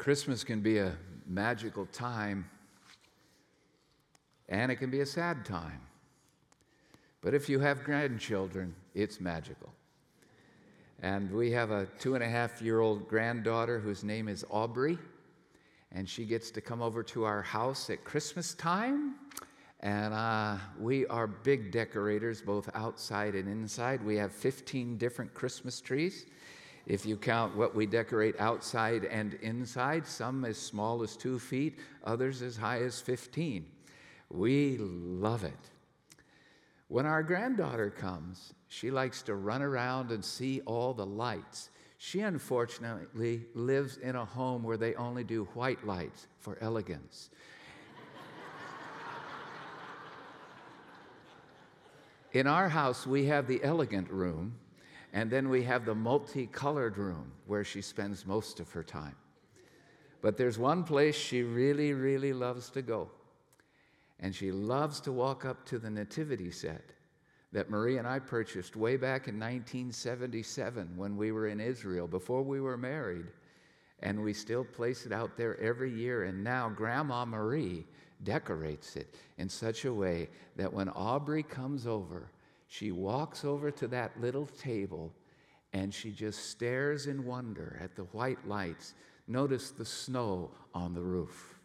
Christmas can be a magical time, and it can be a sad time. But if you have grandchildren, it's magical. And we have a two and a half year old granddaughter whose name is Aubrey, and she gets to come over to our house at Christmas time. And uh, we are big decorators, both outside and inside. We have 15 different Christmas trees. If you count what we decorate outside and inside, some as small as two feet, others as high as 15. We love it. When our granddaughter comes, she likes to run around and see all the lights. She unfortunately lives in a home where they only do white lights for elegance. in our house, we have the elegant room, and then we have the multicolored room where she spends most of her time. But there's one place she really, really loves to go. And she loves to walk up to the nativity set that Marie and I purchased way back in 1977 when we were in Israel, before we were married. And we still place it out there every year. And now Grandma Marie decorates it in such a way that when Aubrey comes over, she walks over to that little table and she just stares in wonder at the white lights. Notice the snow on the roof.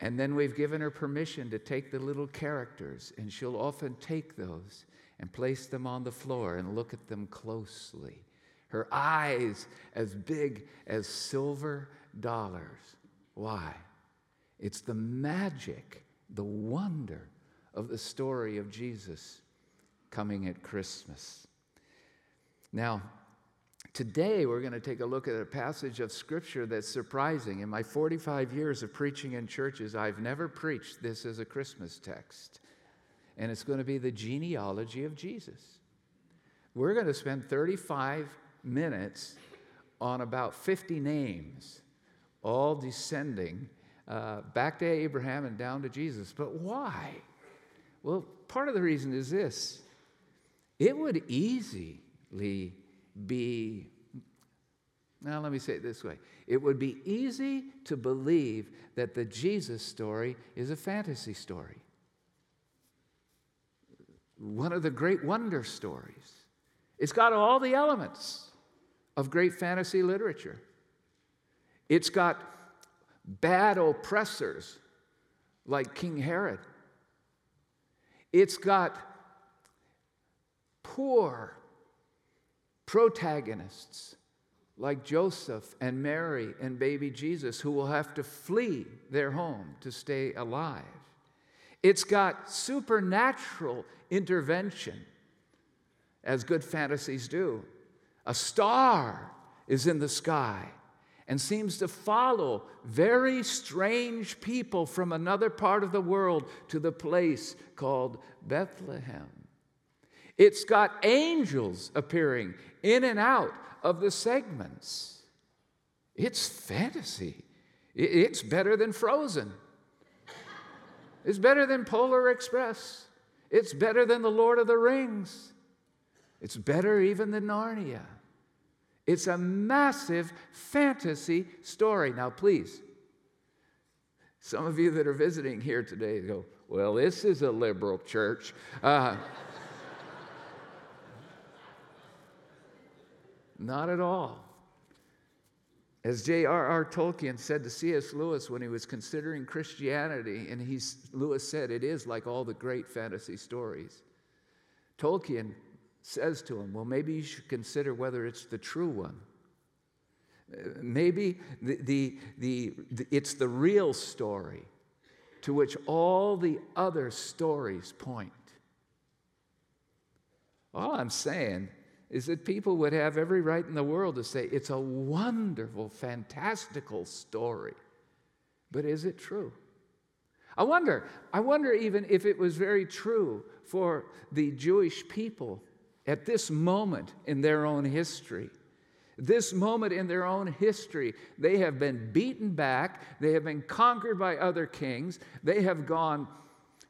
and then we've given her permission to take the little characters, and she'll often take those and place them on the floor and look at them closely. Her eyes as big as silver dollars. Why? It's the magic, the wonder of the story of Jesus coming at Christmas. Now, today we're going to take a look at a passage of scripture that's surprising. In my 45 years of preaching in churches, I've never preached this as a Christmas text. And it's going to be the genealogy of Jesus. We're going to spend 35 minutes on about 50 names, all descending uh, back to Abraham and down to Jesus. But why? Well, part of the reason is this it would easily be, now let me say it this way it would be easy to believe that the Jesus story is a fantasy story, one of the great wonder stories. It's got all the elements of great fantasy literature. It's got bad oppressors like King Herod. It's got poor protagonists like Joseph and Mary and baby Jesus who will have to flee their home to stay alive. It's got supernatural intervention, as good fantasies do. A star is in the sky and seems to follow very strange people from another part of the world to the place called Bethlehem. It's got angels appearing in and out of the segments. It's fantasy. It's better than Frozen. It's better than Polar Express. It's better than The Lord of the Rings. It's better even than Narnia. It's a massive fantasy story. Now, please, some of you that are visiting here today go, Well, this is a liberal church. Uh, not at all. As J.R.R. Tolkien said to C.S. Lewis when he was considering Christianity, and he's, Lewis said, It is like all the great fantasy stories. Tolkien says to him, Well, maybe you should consider whether it's the true one. Maybe the, the, the, the, it's the real story to which all the other stories point. All I'm saying is that people would have every right in the world to say it's a wonderful, fantastical story. But is it true? I wonder, I wonder even if it was very true for the Jewish people at this moment in their own history. This moment in their own history, they have been beaten back, they have been conquered by other kings, they have gone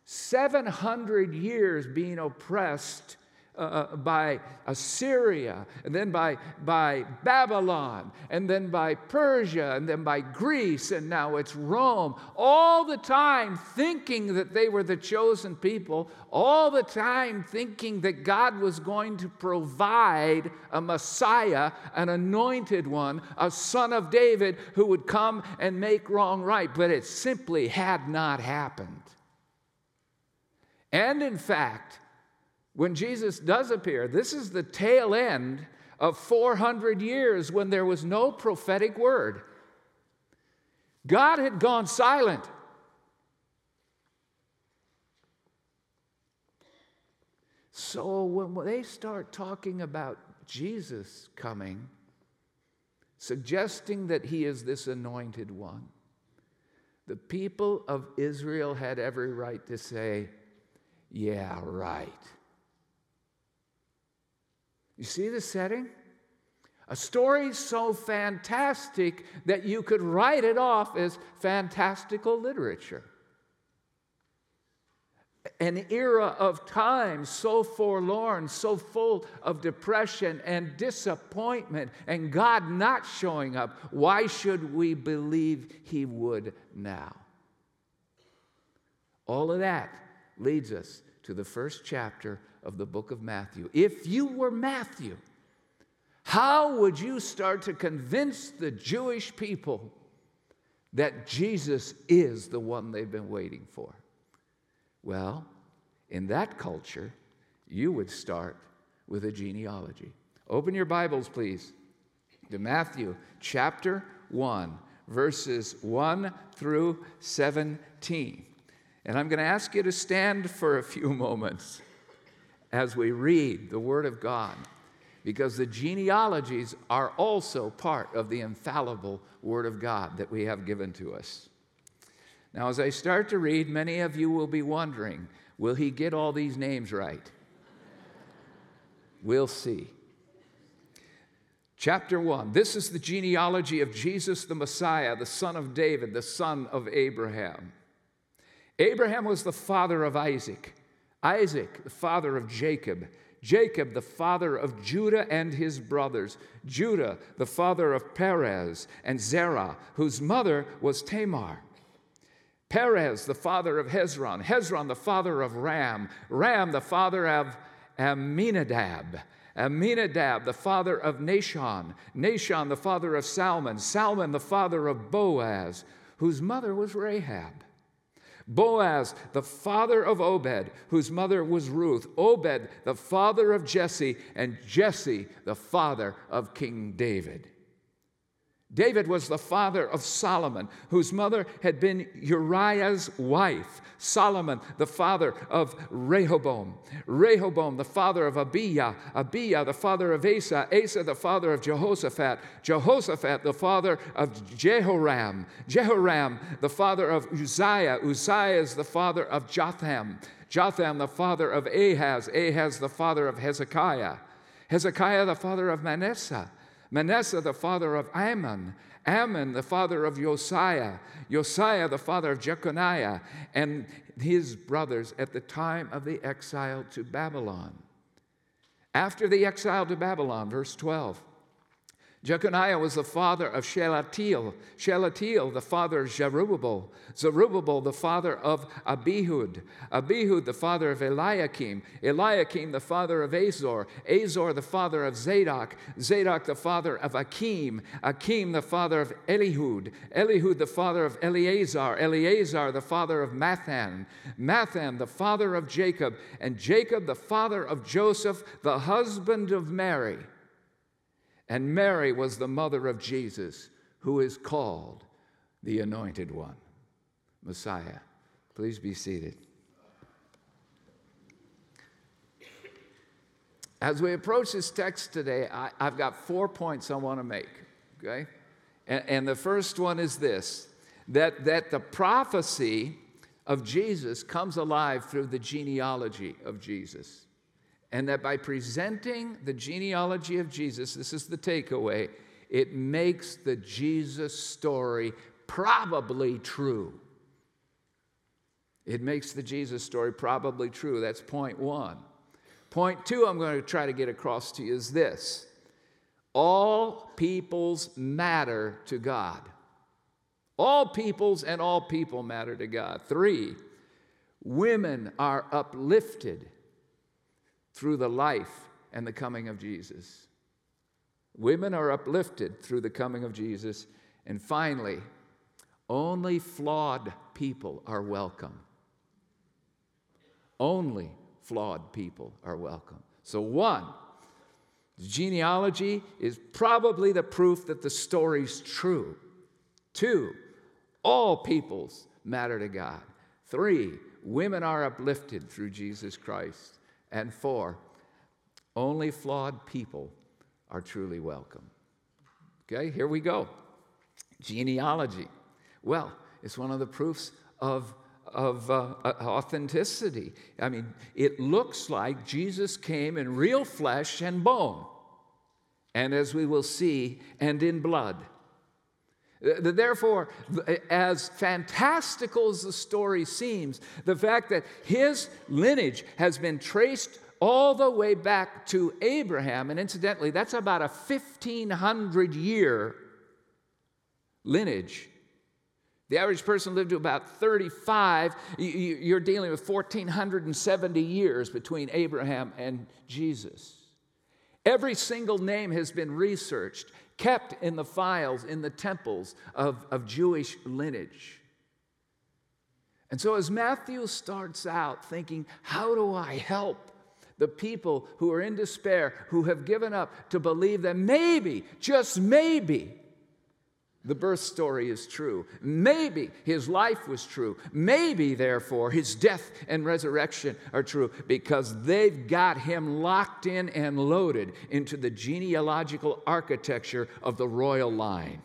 700 years being oppressed uh, uh, by Assyria, and then by, by Babylon, and then by Persia, and then by Greece, and now it's Rome. All the time thinking that they were the chosen people, all the time thinking that God was going to provide a Messiah, an anointed one, a son of David who would come and make wrong right. But it simply had not happened. And in fact, when Jesus does appear, this is the tail end of 400 years when there was no prophetic word. God had gone silent. So when they start talking about Jesus coming, suggesting that he is this anointed one, the people of Israel had every right to say, Yeah, right. You see the setting? A story so fantastic that you could write it off as fantastical literature. An era of time so forlorn, so full of depression and disappointment, and God not showing up. Why should we believe He would now? All of that leads us to the first chapter of the book of Matthew. If you were Matthew, how would you start to convince the Jewish people that Jesus is the one they've been waiting for? Well, in that culture, you would start with a genealogy. Open your Bibles, please, to Matthew chapter 1, verses 1 through 17. And I'm going to ask you to stand for a few moments as we read the Word of God, because the genealogies are also part of the infallible Word of God that we have given to us. Now, as I start to read, many of you will be wondering will he get all these names right? We'll see. Chapter 1 This is the genealogy of Jesus the Messiah, the son of David, the son of Abraham. Abraham was the father of Isaac. Isaac, the father of Jacob. Jacob, the father of Judah and his brothers. Judah, the father of Perez and Zerah, whose mother was Tamar. Perez, the father of Hezron. Hezron, the father of Ram. Ram, the father of Amminadab. Amminadab, the father of Nahshon. Nahshon, the father of Salmon. Salmon, the father of Boaz, whose mother was Rahab. Boaz, the father of Obed, whose mother was Ruth, Obed, the father of Jesse, and Jesse, the father of King David. David was the father of Solomon, whose mother had been Uriah's wife. Solomon, the father of Rehoboam. Rehoboam, the father of Abijah. Abijah, the father of Asa. Asa, the father of Jehoshaphat. Jehoshaphat, the father of Jehoram. Jehoram, the father of Uzziah. Uzziah is the father of Jotham. Jotham, the father of Ahaz. Ahaz, the father of Hezekiah. Hezekiah, the father of Manasseh. Manasseh, the father of Amon, Amon, the father of Josiah, Josiah, the father of Jeconiah, and his brothers at the time of the exile to Babylon. After the exile to Babylon, verse 12, Jeconiah was the father of Shealtiel, Shealtiel the father of Zerubbabel, Zerubbabel the father of Abihud, Abihud the father of Eliakim, Eliakim the father of Azor, Azor the father of Zadok, Zadok the father of Akim, Akim the father of Elihud, Elihud the father of Eleazar, Eleazar the father of Matthan, Matthan the father of Jacob, and Jacob the father of Joseph, the husband of Mary. And Mary was the mother of Jesus, who is called the Anointed One, Messiah. Please be seated. As we approach this text today, I, have got four points I want to make, okay? And, and the first one is this that, that the prophecy of Jesus comes alive through the genealogy of Jesus and that by presenting the genealogy of Jesus, this is the takeaway, it makes the Jesus story probably true. It makes the Jesus story probably true. That's point one. Point two, I'm going to try to get across to you is this all peoples matter to God. All peoples and all people matter to God. Three, women are uplifted through the life and the coming of Jesus. Women are uplifted through the coming of Jesus. And finally, only flawed people are welcome. Only flawed people are welcome. So, one, the genealogy is probably the proof that the story's true. Two, all peoples matter to God. Three, women are uplifted through Jesus Christ. And four, only flawed people are truly welcome. Okay, here we go. Genealogy. Well, it's one of the proofs of, of uh, authenticity. I mean, it looks like Jesus came in real flesh and bone, and as we will see, and in blood. Therefore, as fantastical as the story seems, the fact that his lineage has been traced all the way back to Abraham, and incidentally, that's about a 1500 year lineage. The average person lived to about 35. You're dealing with 1,470 years between Abraham and Jesus. Every single name has been researched, kept in the files in the temples of, of Jewish lineage. And so, as Matthew starts out thinking, How do I help the people who are in despair, who have given up to believe that maybe, just maybe, the birth story is true. Maybe his life was true. Maybe, therefore, his death and resurrection are true because they've got him locked in and loaded into the genealogical architecture of the royal line.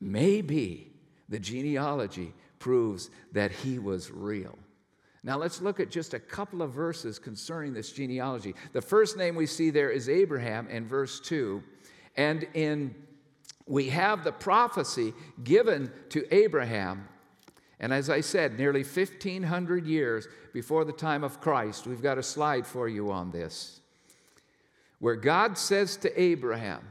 Maybe the genealogy proves that he was real. Now let's look at just a couple of verses concerning this genealogy. The first name we see there is Abraham in verse 2. And in we have the prophecy given to Abraham. And as I said, nearly 1,500 years before the time of Christ, we've got a slide for you on this, where God says to Abraham,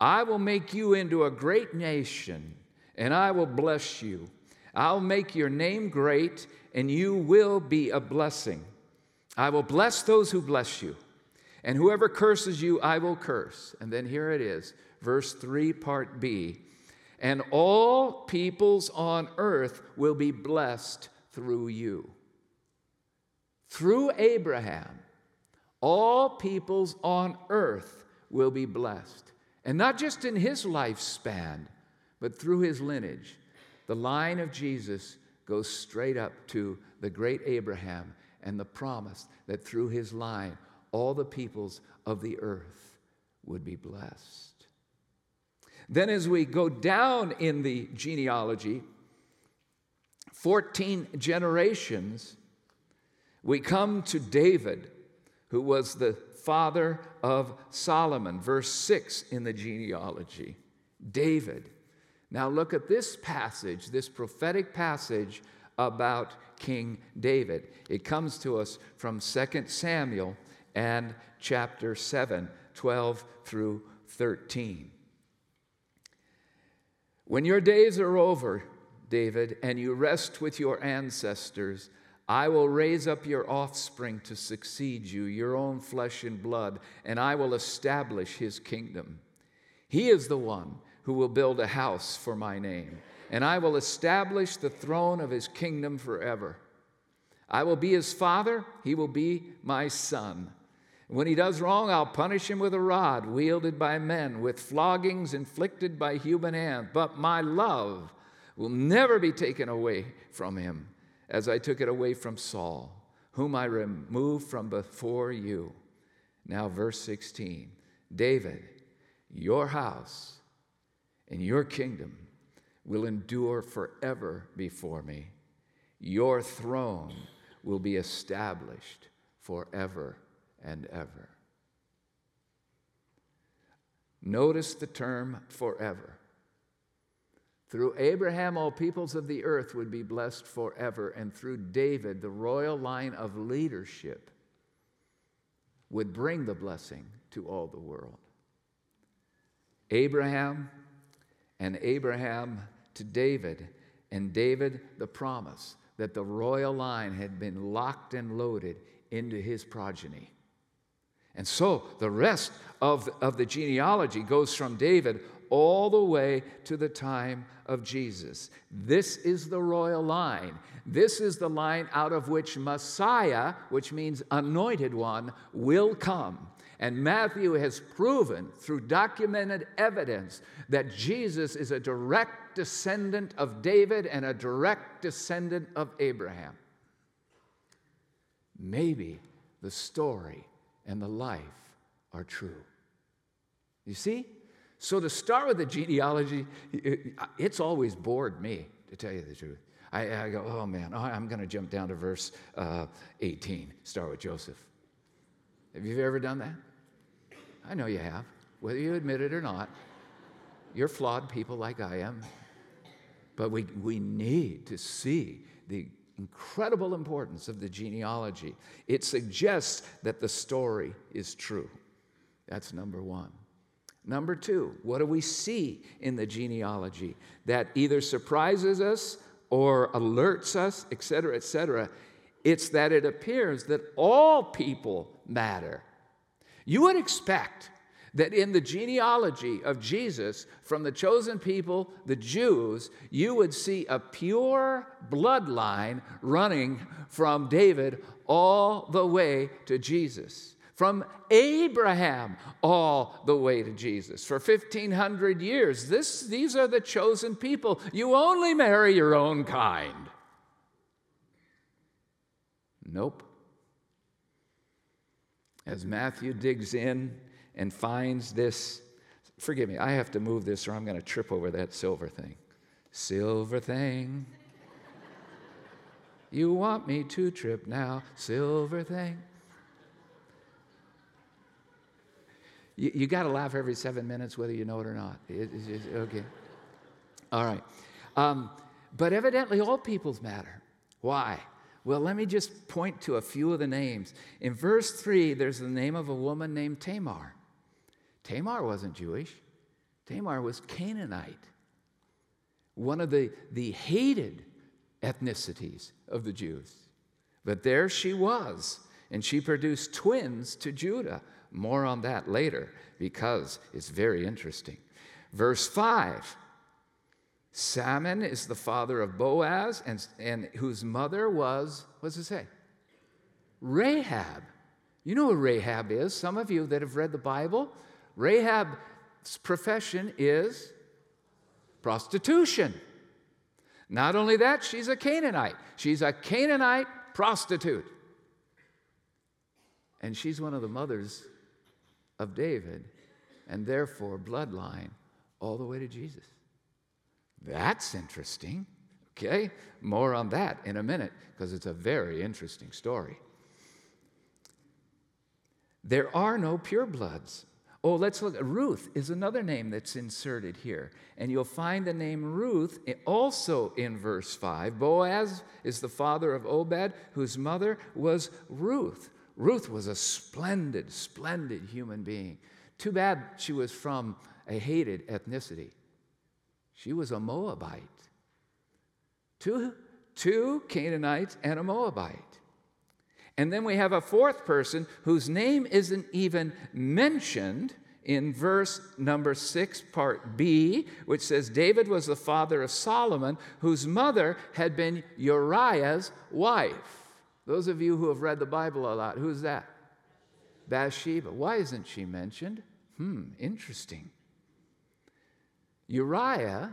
I will make you into a great nation, and I will bless you. I'll make your name great, and you will be a blessing. I will bless those who bless you, and whoever curses you, I will curse. And then here it is, verse 3, part B. And all peoples on earth will be blessed through you. Through Abraham, all peoples on earth will be blessed. And not just in his lifespan, but through his lineage. The line of Jesus goes straight up to the great Abraham and the promise that through his line, all the peoples of the earth would be blessed. Then, as we go down in the genealogy, 14 generations, we come to David, who was the father of Solomon, verse 6 in the genealogy. David. Now, look at this passage, this prophetic passage about King David. It comes to us from 2 Samuel and chapter 7, 12 through 13. When your days are over, David, and you rest with your ancestors, I will raise up your offspring to succeed you, your own flesh and blood, and I will establish his kingdom. He is the one who will build a house for my name, and I will establish the throne of his kingdom forever. I will be his father, he will be my son. When he does wrong, I'll punish him with a rod wielded by men, with floggings inflicted by human hands. But my love will never be taken away from him, as I took it away from Saul, whom I removed from before you. Now, verse 16 David, your house and your kingdom will endure forever before me. Your throne will be established forever and ever. Notice the term forever. Through Abraham, all peoples of the earth would be blessed forever. And through David, the royal line of leadership would bring the blessing to all the world. Abraham and Abraham to David, and David the promise that the royal line had been locked and loaded into his progeny. And so the rest of, of the genealogy goes from David all the way to the time of Jesus. This is the royal line. This is the line out of which Messiah, which means anointed one, will come. And Matthew has proven through documented evidence that Jesus is a direct descendant of David and a direct descendant of Abraham. Maybe the story and the life are true. You see? So to start with the genealogy, it's always bored me, to tell you the truth. I, I go, oh man, oh, I'm going to jump down to verse uh, 18, start with Joseph. Have you ever done that? I know you have, whether you admit it or not. You're flawed people like I am. But we, we need to see the incredible importance of the genealogy. It suggests that the story is true. That's number one. Number two, what do we see in the genealogy that either surprises us or alerts us, et cetera, et cetera? It's that it appears that all people matter. You would expect that in the genealogy of Jesus, from the chosen people, the Jews, you would see a pure bloodline running from David all the way to Jesus. From Abraham all the way to Jesus. For 1,500 years, this, these are the chosen people. You only marry your own kind. Nope. As Matthew digs in and finds this. Forgive me, I have to move this or I'm going to trip over that silver thing. Silver thing. You want me to trip now, silver thing. You, you got to laugh every seven minutes, whether you know it or not. It, just, okay. All right. Um, but evidently, all peoples matter. Why? Well, let me just point to a few of the names. In verse 3, there's the name of a woman named Tamar. Tamar wasn't Jewish, Tamar was Canaanite, one of the, the hated ethnicities of the Jews. But there she was, and she produced twins to Judah. More on that later because it's very interesting. Verse 5 Salmon is the father of Boaz, and, and whose mother was, what does it say? Rahab. You know who Rahab is. Some of you that have read the Bible, Rahab's profession is prostitution. Not only that, she's a Canaanite. She's a Canaanite prostitute. And she's one of the mothers of David, and therefore bloodline all the way to Jesus. That's interesting. Okay, more on that in a minute because it's a very interesting story. There are no purebloods. Oh, let's look. At Ruth is another name that's inserted here. And you'll find the name Ruth also in verse 5. Boaz is the father of Obed, whose mother was Ruth. Ruth was a splendid, splendid human being. Too bad she was from a hated ethnicity. She was a Moabite. Two, two Canaanites and a Moabite. And then we have a fourth person whose name isn't even mentioned in verse number six, part B, which says David was the father of Solomon, whose mother had been Uriah's wife. Those of you who have read the Bible a lot, who's that? Bathsheba. Why isn't she mentioned? Hmm, interesting. Uriah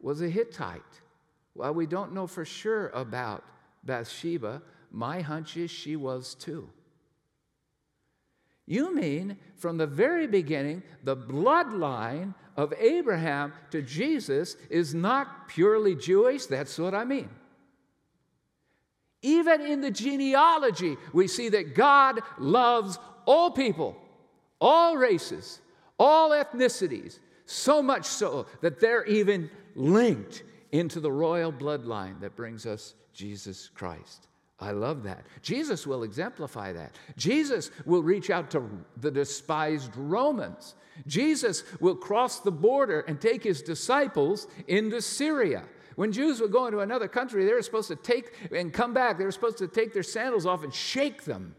was a Hittite. Well, we don't know for sure about Bathsheba, my hunch is she was too. You mean from the very beginning, the bloodline of Abraham to Jesus is not purely Jewish? That's what I mean. Even in the genealogy, we see that God loves all people, all races, all ethnicities. So much so that they're even linked into the royal bloodline that brings us Jesus Christ. I love that. Jesus will exemplify that. Jesus will reach out to the despised Romans. Jesus will cross the border and take his disciples into Syria. When Jews would go into another country, they were supposed to take and come back, they were supposed to take their sandals off and shake them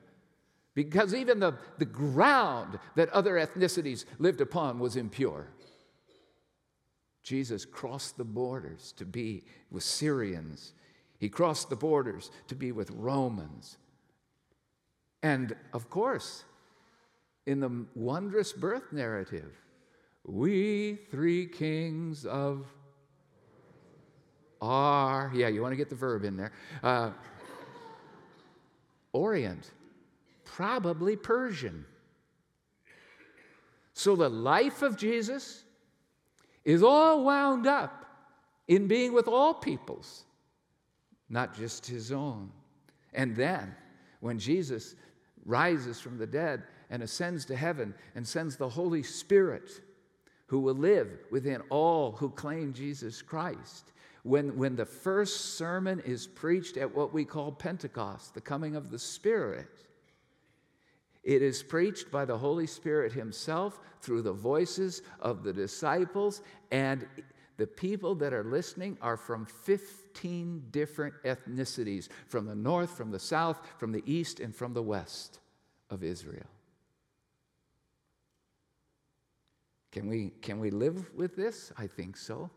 because even the, the ground that other ethnicities lived upon was impure. Jesus crossed the borders to be with Syrians. He crossed the borders to be with Romans. And of course, in the wondrous birth narrative, we three kings of are, yeah, you want to get the verb in there, uh, Orient, probably Persian. So the life of Jesus is all wound up in being with all peoples, not just his own. And then, when Jesus rises from the dead and ascends to heaven and sends the Holy Spirit, who will live within all who claim Jesus Christ, when, when the first sermon is preached at what we call Pentecost, the coming of the Spirit, it is preached by the Holy Spirit Himself through the voices of the disciples, and the people that are listening are from 15 different ethnicities from the north, from the south, from the east, and from the west of Israel. Can we, can we live with this? I think so.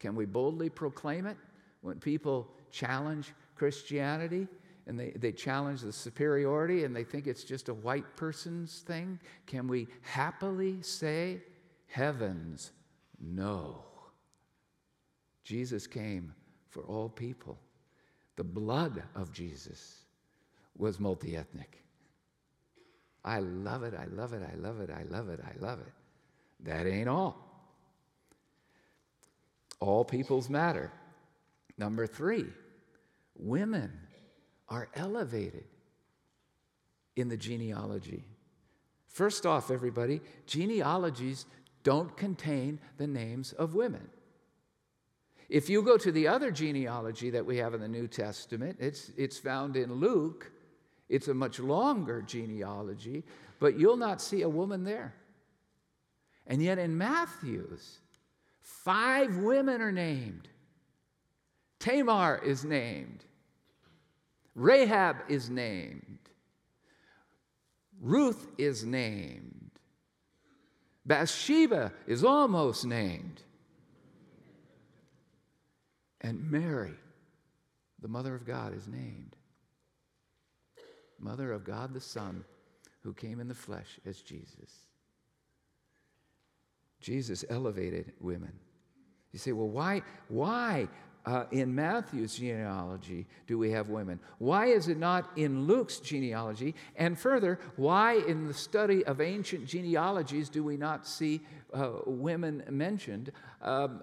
Can we boldly proclaim it when people challenge Christianity? and they, they challenge the superiority and they think it's just a white person's thing? Can we happily say, Heavens, no? Jesus came for all people. The blood of Jesus was multi ethnic. I love it, I love it, I love it, I love it, I love it. That ain't all. All peoples matter. Number three, women are elevated in the genealogy. First off, everybody, genealogies don't contain the names of women. If you go to the other genealogy that we have in the New Testament, it's, it's found in Luke. It's a much longer genealogy, but you'll not see a woman there. And yet in Matthew's, five women are named. Tamar is named. Rahab is named. Ruth is named. Bathsheba is almost named. And Mary, the mother of God, is named. Mother of God the Son, who came in the flesh as Jesus. Jesus elevated women. You say, well, why, why uh, in Matthew's genealogy do we have women? Why is it not in Luke's genealogy? And further, why in the study of ancient genealogies do we not see uh, women mentioned? Um,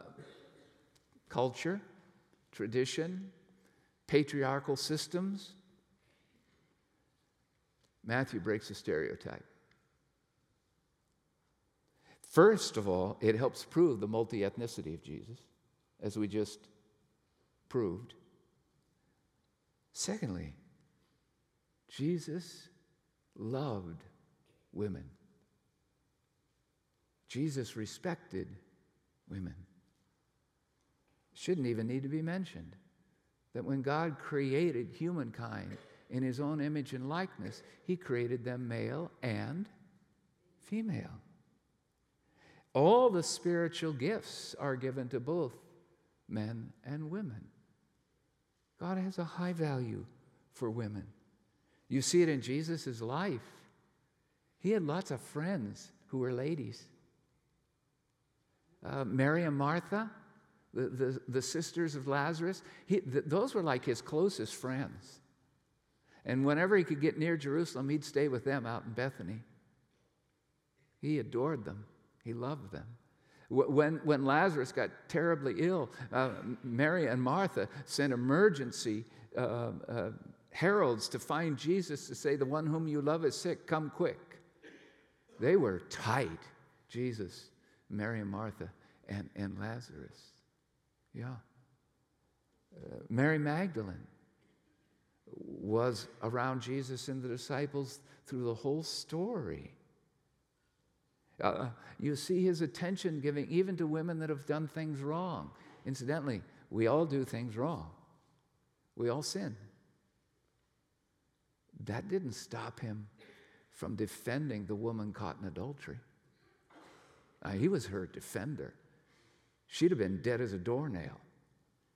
culture, tradition, patriarchal systems. Matthew breaks the stereotype. First of all, it helps prove the multi ethnicity of Jesus, as we just proved. Secondly, Jesus loved women. Jesus respected women. Shouldn't even need to be mentioned that when God created humankind in his own image and likeness, he created them male and female. All the spiritual gifts are given to both men and women. God has a high value for women. You see it in Jesus' life. He had lots of friends who were ladies. Uh, Mary and Martha, the, the, the sisters of Lazarus, he, th- those were like his closest friends. And whenever he could get near Jerusalem, he'd stay with them out in Bethany. He adored them, he loved them. When, when Lazarus got terribly ill, uh, Mary and Martha sent emergency uh, uh, heralds to find Jesus to say, The one whom you love is sick, come quick. They were tight. Jesus Mary and Martha and, and Lazarus. Yeah. Uh, Mary Magdalene was around Jesus and the disciples through the whole story. Uh, you see his attention giving even to women that have done things wrong. Incidentally, we all do things wrong, we all sin. That didn't stop him from defending the woman caught in adultery. Uh, he was her defender. She'd have been dead as a doornail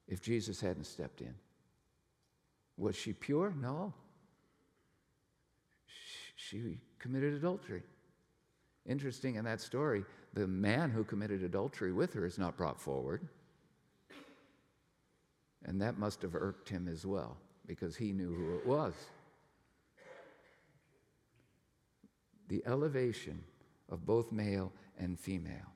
if Jesus hadn't stepped in. Was she pure? No. She committed adultery. Interesting in that story, the man who committed adultery with her is not brought forward. And that must have irked him as well, because he knew who it was. The elevation of both male and female.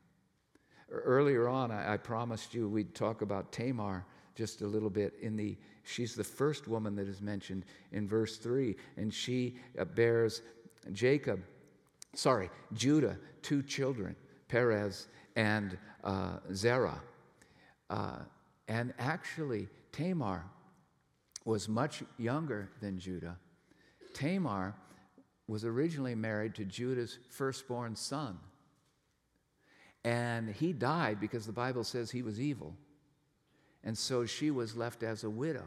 Earlier on, I, I promised you we'd talk about Tamar just a little bit in the she's the first woman that is mentioned in verse 3 and she uh, bears jacob sorry judah two children perez and uh, zerah. Uh, and actually tamar was much younger than judah. Tamar was originally married to judah's firstborn son and he died because the bible says he was evil and so she was left as a widow.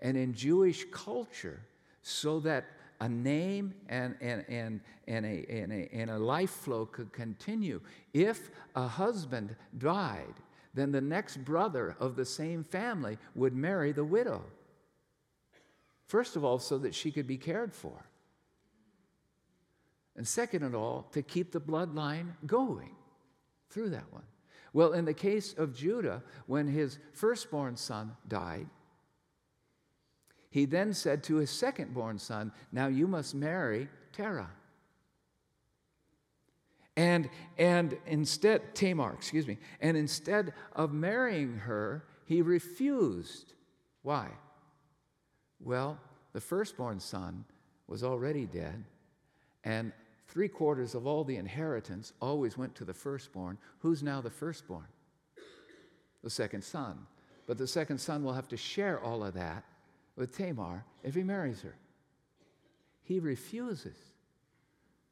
And in Jewish culture, so that a name and, and, and, and, a, and, a, and a life flow could continue, if a husband died, then the next brother of the same family would marry the widow. First of all, so that she could be cared for. And second of all, to keep the bloodline going through that one. Well, in the case of Judah, when his firstborn son died, he then said to his secondborn son, Now you must marry Terah. And, and instead, Tamar, excuse me, and instead of marrying her, he refused. Why? Well, the firstborn son was already dead, and three quarters of all the inheritance always went to the firstborn. Who's now the firstborn? The second son. But the second son will have to share all of that with Tamar if he marries her. He refuses.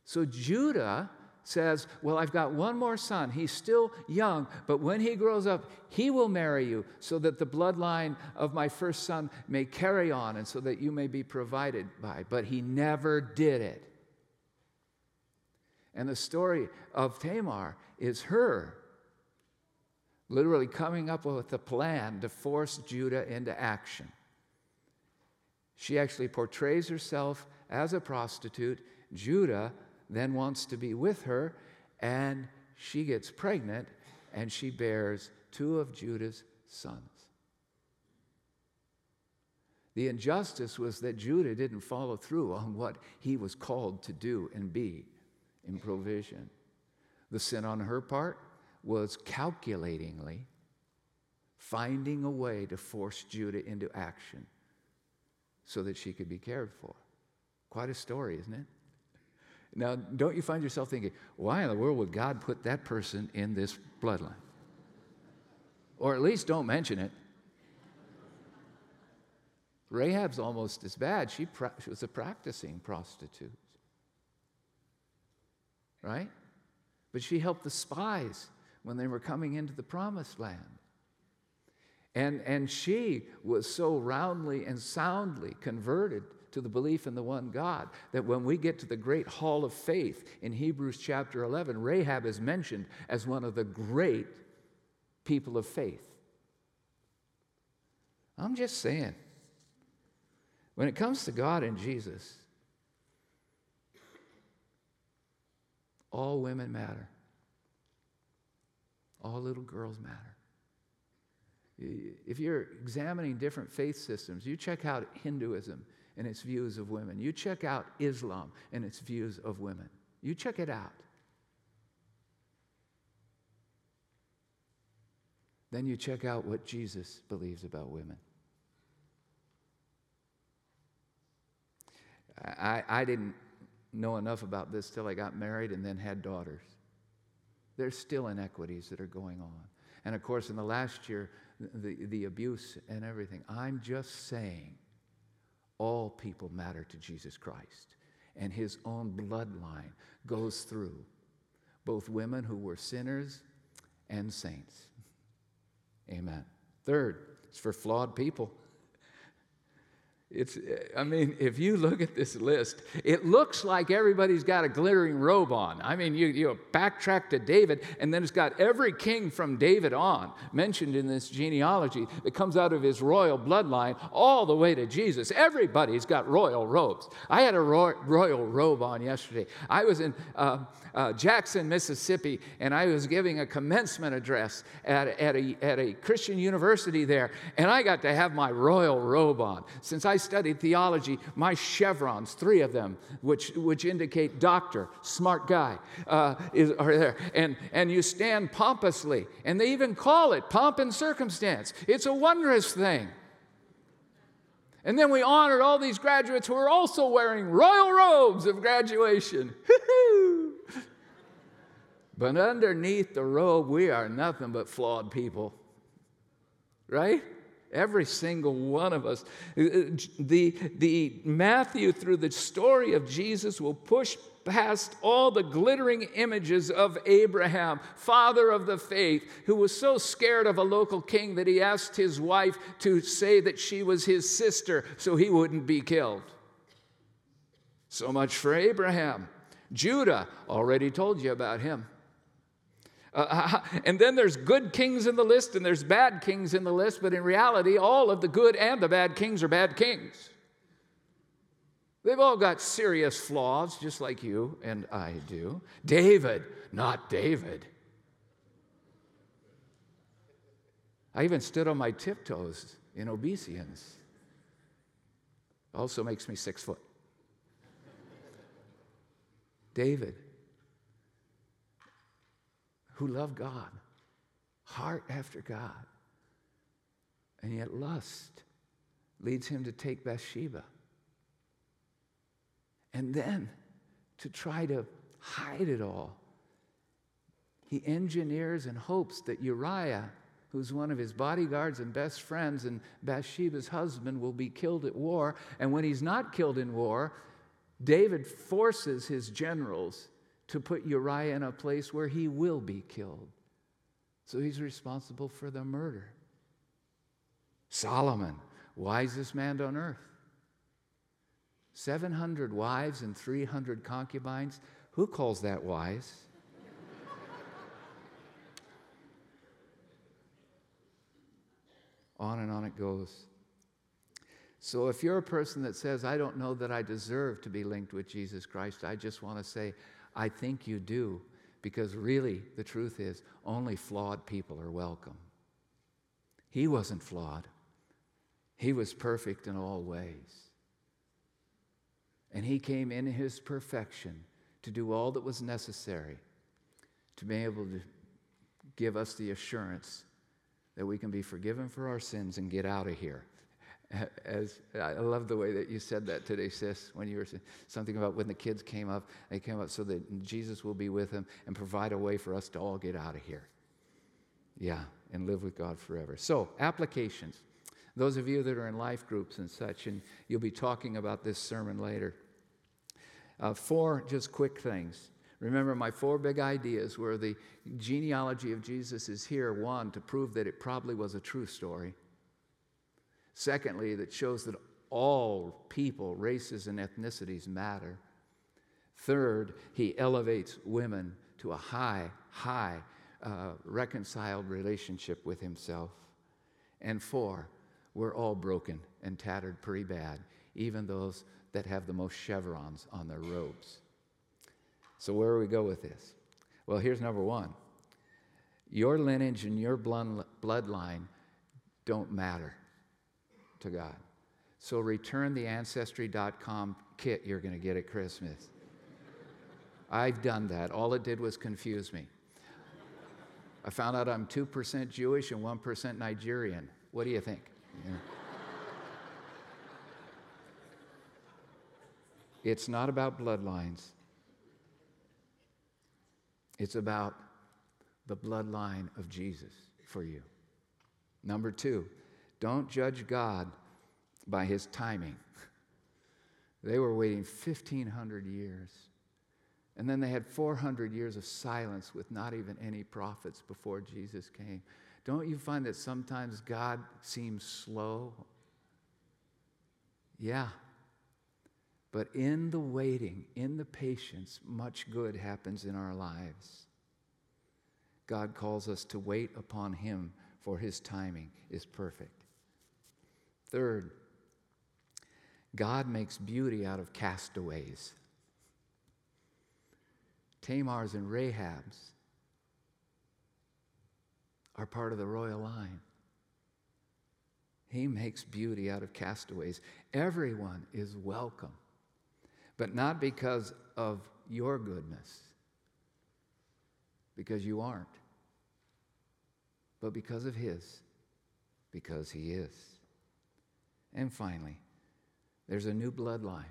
So Judah says, Well, I've got one more son. He's still young, but when he grows up, he will marry you so that the bloodline of my first son may carry on and so that you may be provided by. But he never did it. And the story of Tamar is her literally coming up with a plan to force Judah into action. She actually portrays herself as a prostitute. Judah then wants to be with her, and she gets pregnant and she bears two of Judah's sons. The injustice was that Judah didn't follow through on what he was called to do and be in provision. The sin on her part was calculatingly finding a way to force Judah into action so that she could be cared for. Quite a story, isn't it? Now, don't you find yourself thinking, why in the world would God put that person in this bloodline? Or at least don't mention it. Rahab's almost as bad. She, pra- she was a practicing prostitute right? But she helped the spies when they were coming into the promised land. And, and she was so roundly and soundly converted to the belief in the one God that when we get to the great hall of faith in Hebrews chapter 11, Rahab is mentioned as one of the great people of faith. I'm just saying, when it comes to God and Jesus, All women matter. All little girls matter. If you're examining different faith systems, you check out Hinduism and its views of women. You check out Islam and its views of women. You check it out. Then you check out what Jesus believes about women. I, I didn't know enough about this till I got married and then had daughters. There's still inequities that are going on. And of course, in the last year, the, the abuse and everything. I'm just saying all people matter to Jesus Christ, and his own bloodline goes through both women who were sinners and saints. Amen. Third, it's for flawed people. It's, I mean, if you look at this list, it looks like everybody's got a glittering robe on. I mean, you, you backtrack to David, and then it's got every king from David on mentioned in this genealogy that comes out of his royal bloodline all the way to Jesus. Everybody's got royal robes. I had a ro- royal robe on yesterday. I was in uh, uh, Jackson, Mississippi, and I was giving a commencement address at, at, a, at a Christian university there, and I got to have my royal robe on. Since I studied theology, my chevrons, three of them, which, which indicate doctor, smart guy, uh, is, are there. And, and you stand pompously, and they even call it pomp and circumstance. It's a wondrous thing. And then we honored all these graduates who were also wearing royal robes of graduation. but underneath the robe, we are nothing but flawed people. Right? Every single one of us. Uh, uh, the, the Matthew, through the story of Jesus, will push past all the glittering images of Abraham, father of the faith, who was so scared of a local king that he asked his wife to say that she was his sister so he wouldn't be killed. So much for Abraham. Judah, already told you about him. Uh, and then there's good kings in the list and there's bad kings in the list, but in reality, all of the good and the bad kings are bad kings. They've all got serious flaws, just like you and I do. David, not David. I even stood on my tiptoes in obeisance. Also makes me six foot. David, who love God, heart after God. And yet lust leads him to take Bathsheba. And then to try to hide it all, he engineers and hopes that Uriah, who's one of his bodyguards and best friends and Bathsheba's husband, will be killed at war. And when he's not killed in war, David forces his generals to put Uriah in a place where he will be killed. So he's responsible for the murder. Solomon, wisest man on earth. 700 wives and 300 concubines. Who calls that wise? on and on it goes. So, if you're a person that says, I don't know that I deserve to be linked with Jesus Christ, I just want to say, I think you do, because really, the truth is, only flawed people are welcome. He wasn't flawed, he was perfect in all ways. And he came in his perfection to do all that was necessary to be able to give us the assurance that we can be forgiven for our sins and get out of here as I love the way that you said that today, sis, when you were saying something about when the kids came up, they came up so that Jesus will be with them and provide a way for us to all get out of here. Yeah, and live with God forever. So, applications. Those of you that are in life groups and such, and you'll be talking about this sermon later. Uh, four just quick things. Remember, my four big ideas were the genealogy of Jesus is here, one, to prove that it probably was a true story. Secondly, that shows that all people, races, and ethnicities matter. Third, he elevates women to a high, high, uh, reconciled relationship with himself. And four, we're all broken and tattered pretty bad, even those that have the most chevrons on their robes. So, where do we go with this? Well, here's number one your lineage and your bloodline don't matter to God. So return the Ancestry.com kit you're going to get at Christmas. I've done that. All it did was confuse me. I found out I'm 2% Jewish and 1% Nigerian. What do you think? It's not about bloodlines, it's about the bloodline of Jesus for you. Number two, don't judge God by his timing. They were waiting 1,500 years. And then they had 400 years of silence with not even any prophets before Jesus came. Don't you find that sometimes God seems slow? Yeah. But in the waiting, in the patience, much good happens in our lives. God calls us to wait upon Him, for His timing is perfect. Third, God makes beauty out of castaways. Tamar's and Rahab's are part of the royal line. He makes beauty out of castaways. Everyone is welcome, but not because of your goodness, because you aren't, but because of His, because He is. And finally, there's a new bloodline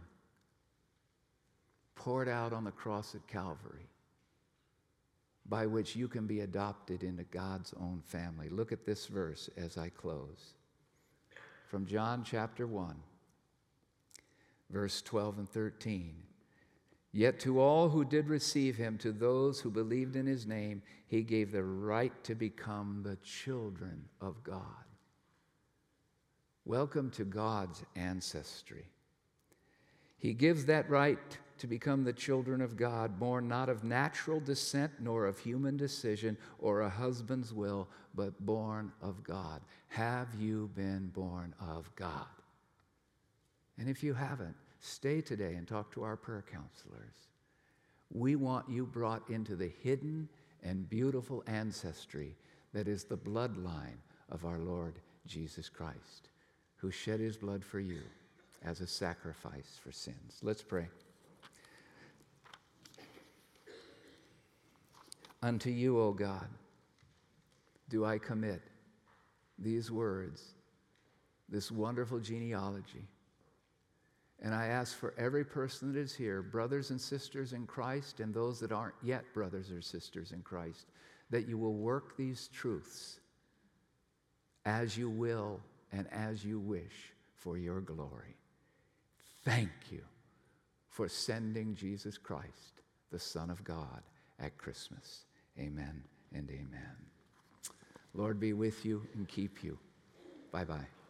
poured out on the cross at Calvary by which you can be adopted into God's own family. Look at this verse as I close. From John chapter 1, verse 12 and 13. Yet to all who did receive him, to those who believed in his name, he gave the right to become the children of God. Welcome to God's ancestry. He gives that right to become the children of God, born not of natural descent nor of human decision or a husband's will, but born of God. Have you been born of God? And if you haven't, stay today and talk to our prayer counselors. We want you brought into the hidden and beautiful ancestry that is the bloodline of our Lord Jesus Christ, who shed his blood for you as a sacrifice for sins. Let's pray. Unto you, O God, do I commit these words, this wonderful genealogy. And I ask for every person that is here, brothers and sisters in Christ, and those that aren't yet brothers or sisters in Christ, that you will work these truths as you will and as you wish for your glory. Thank you for sending Jesus Christ, the Son of God, at Christmas. Amen and amen. Lord be with you and keep you. Bye bye.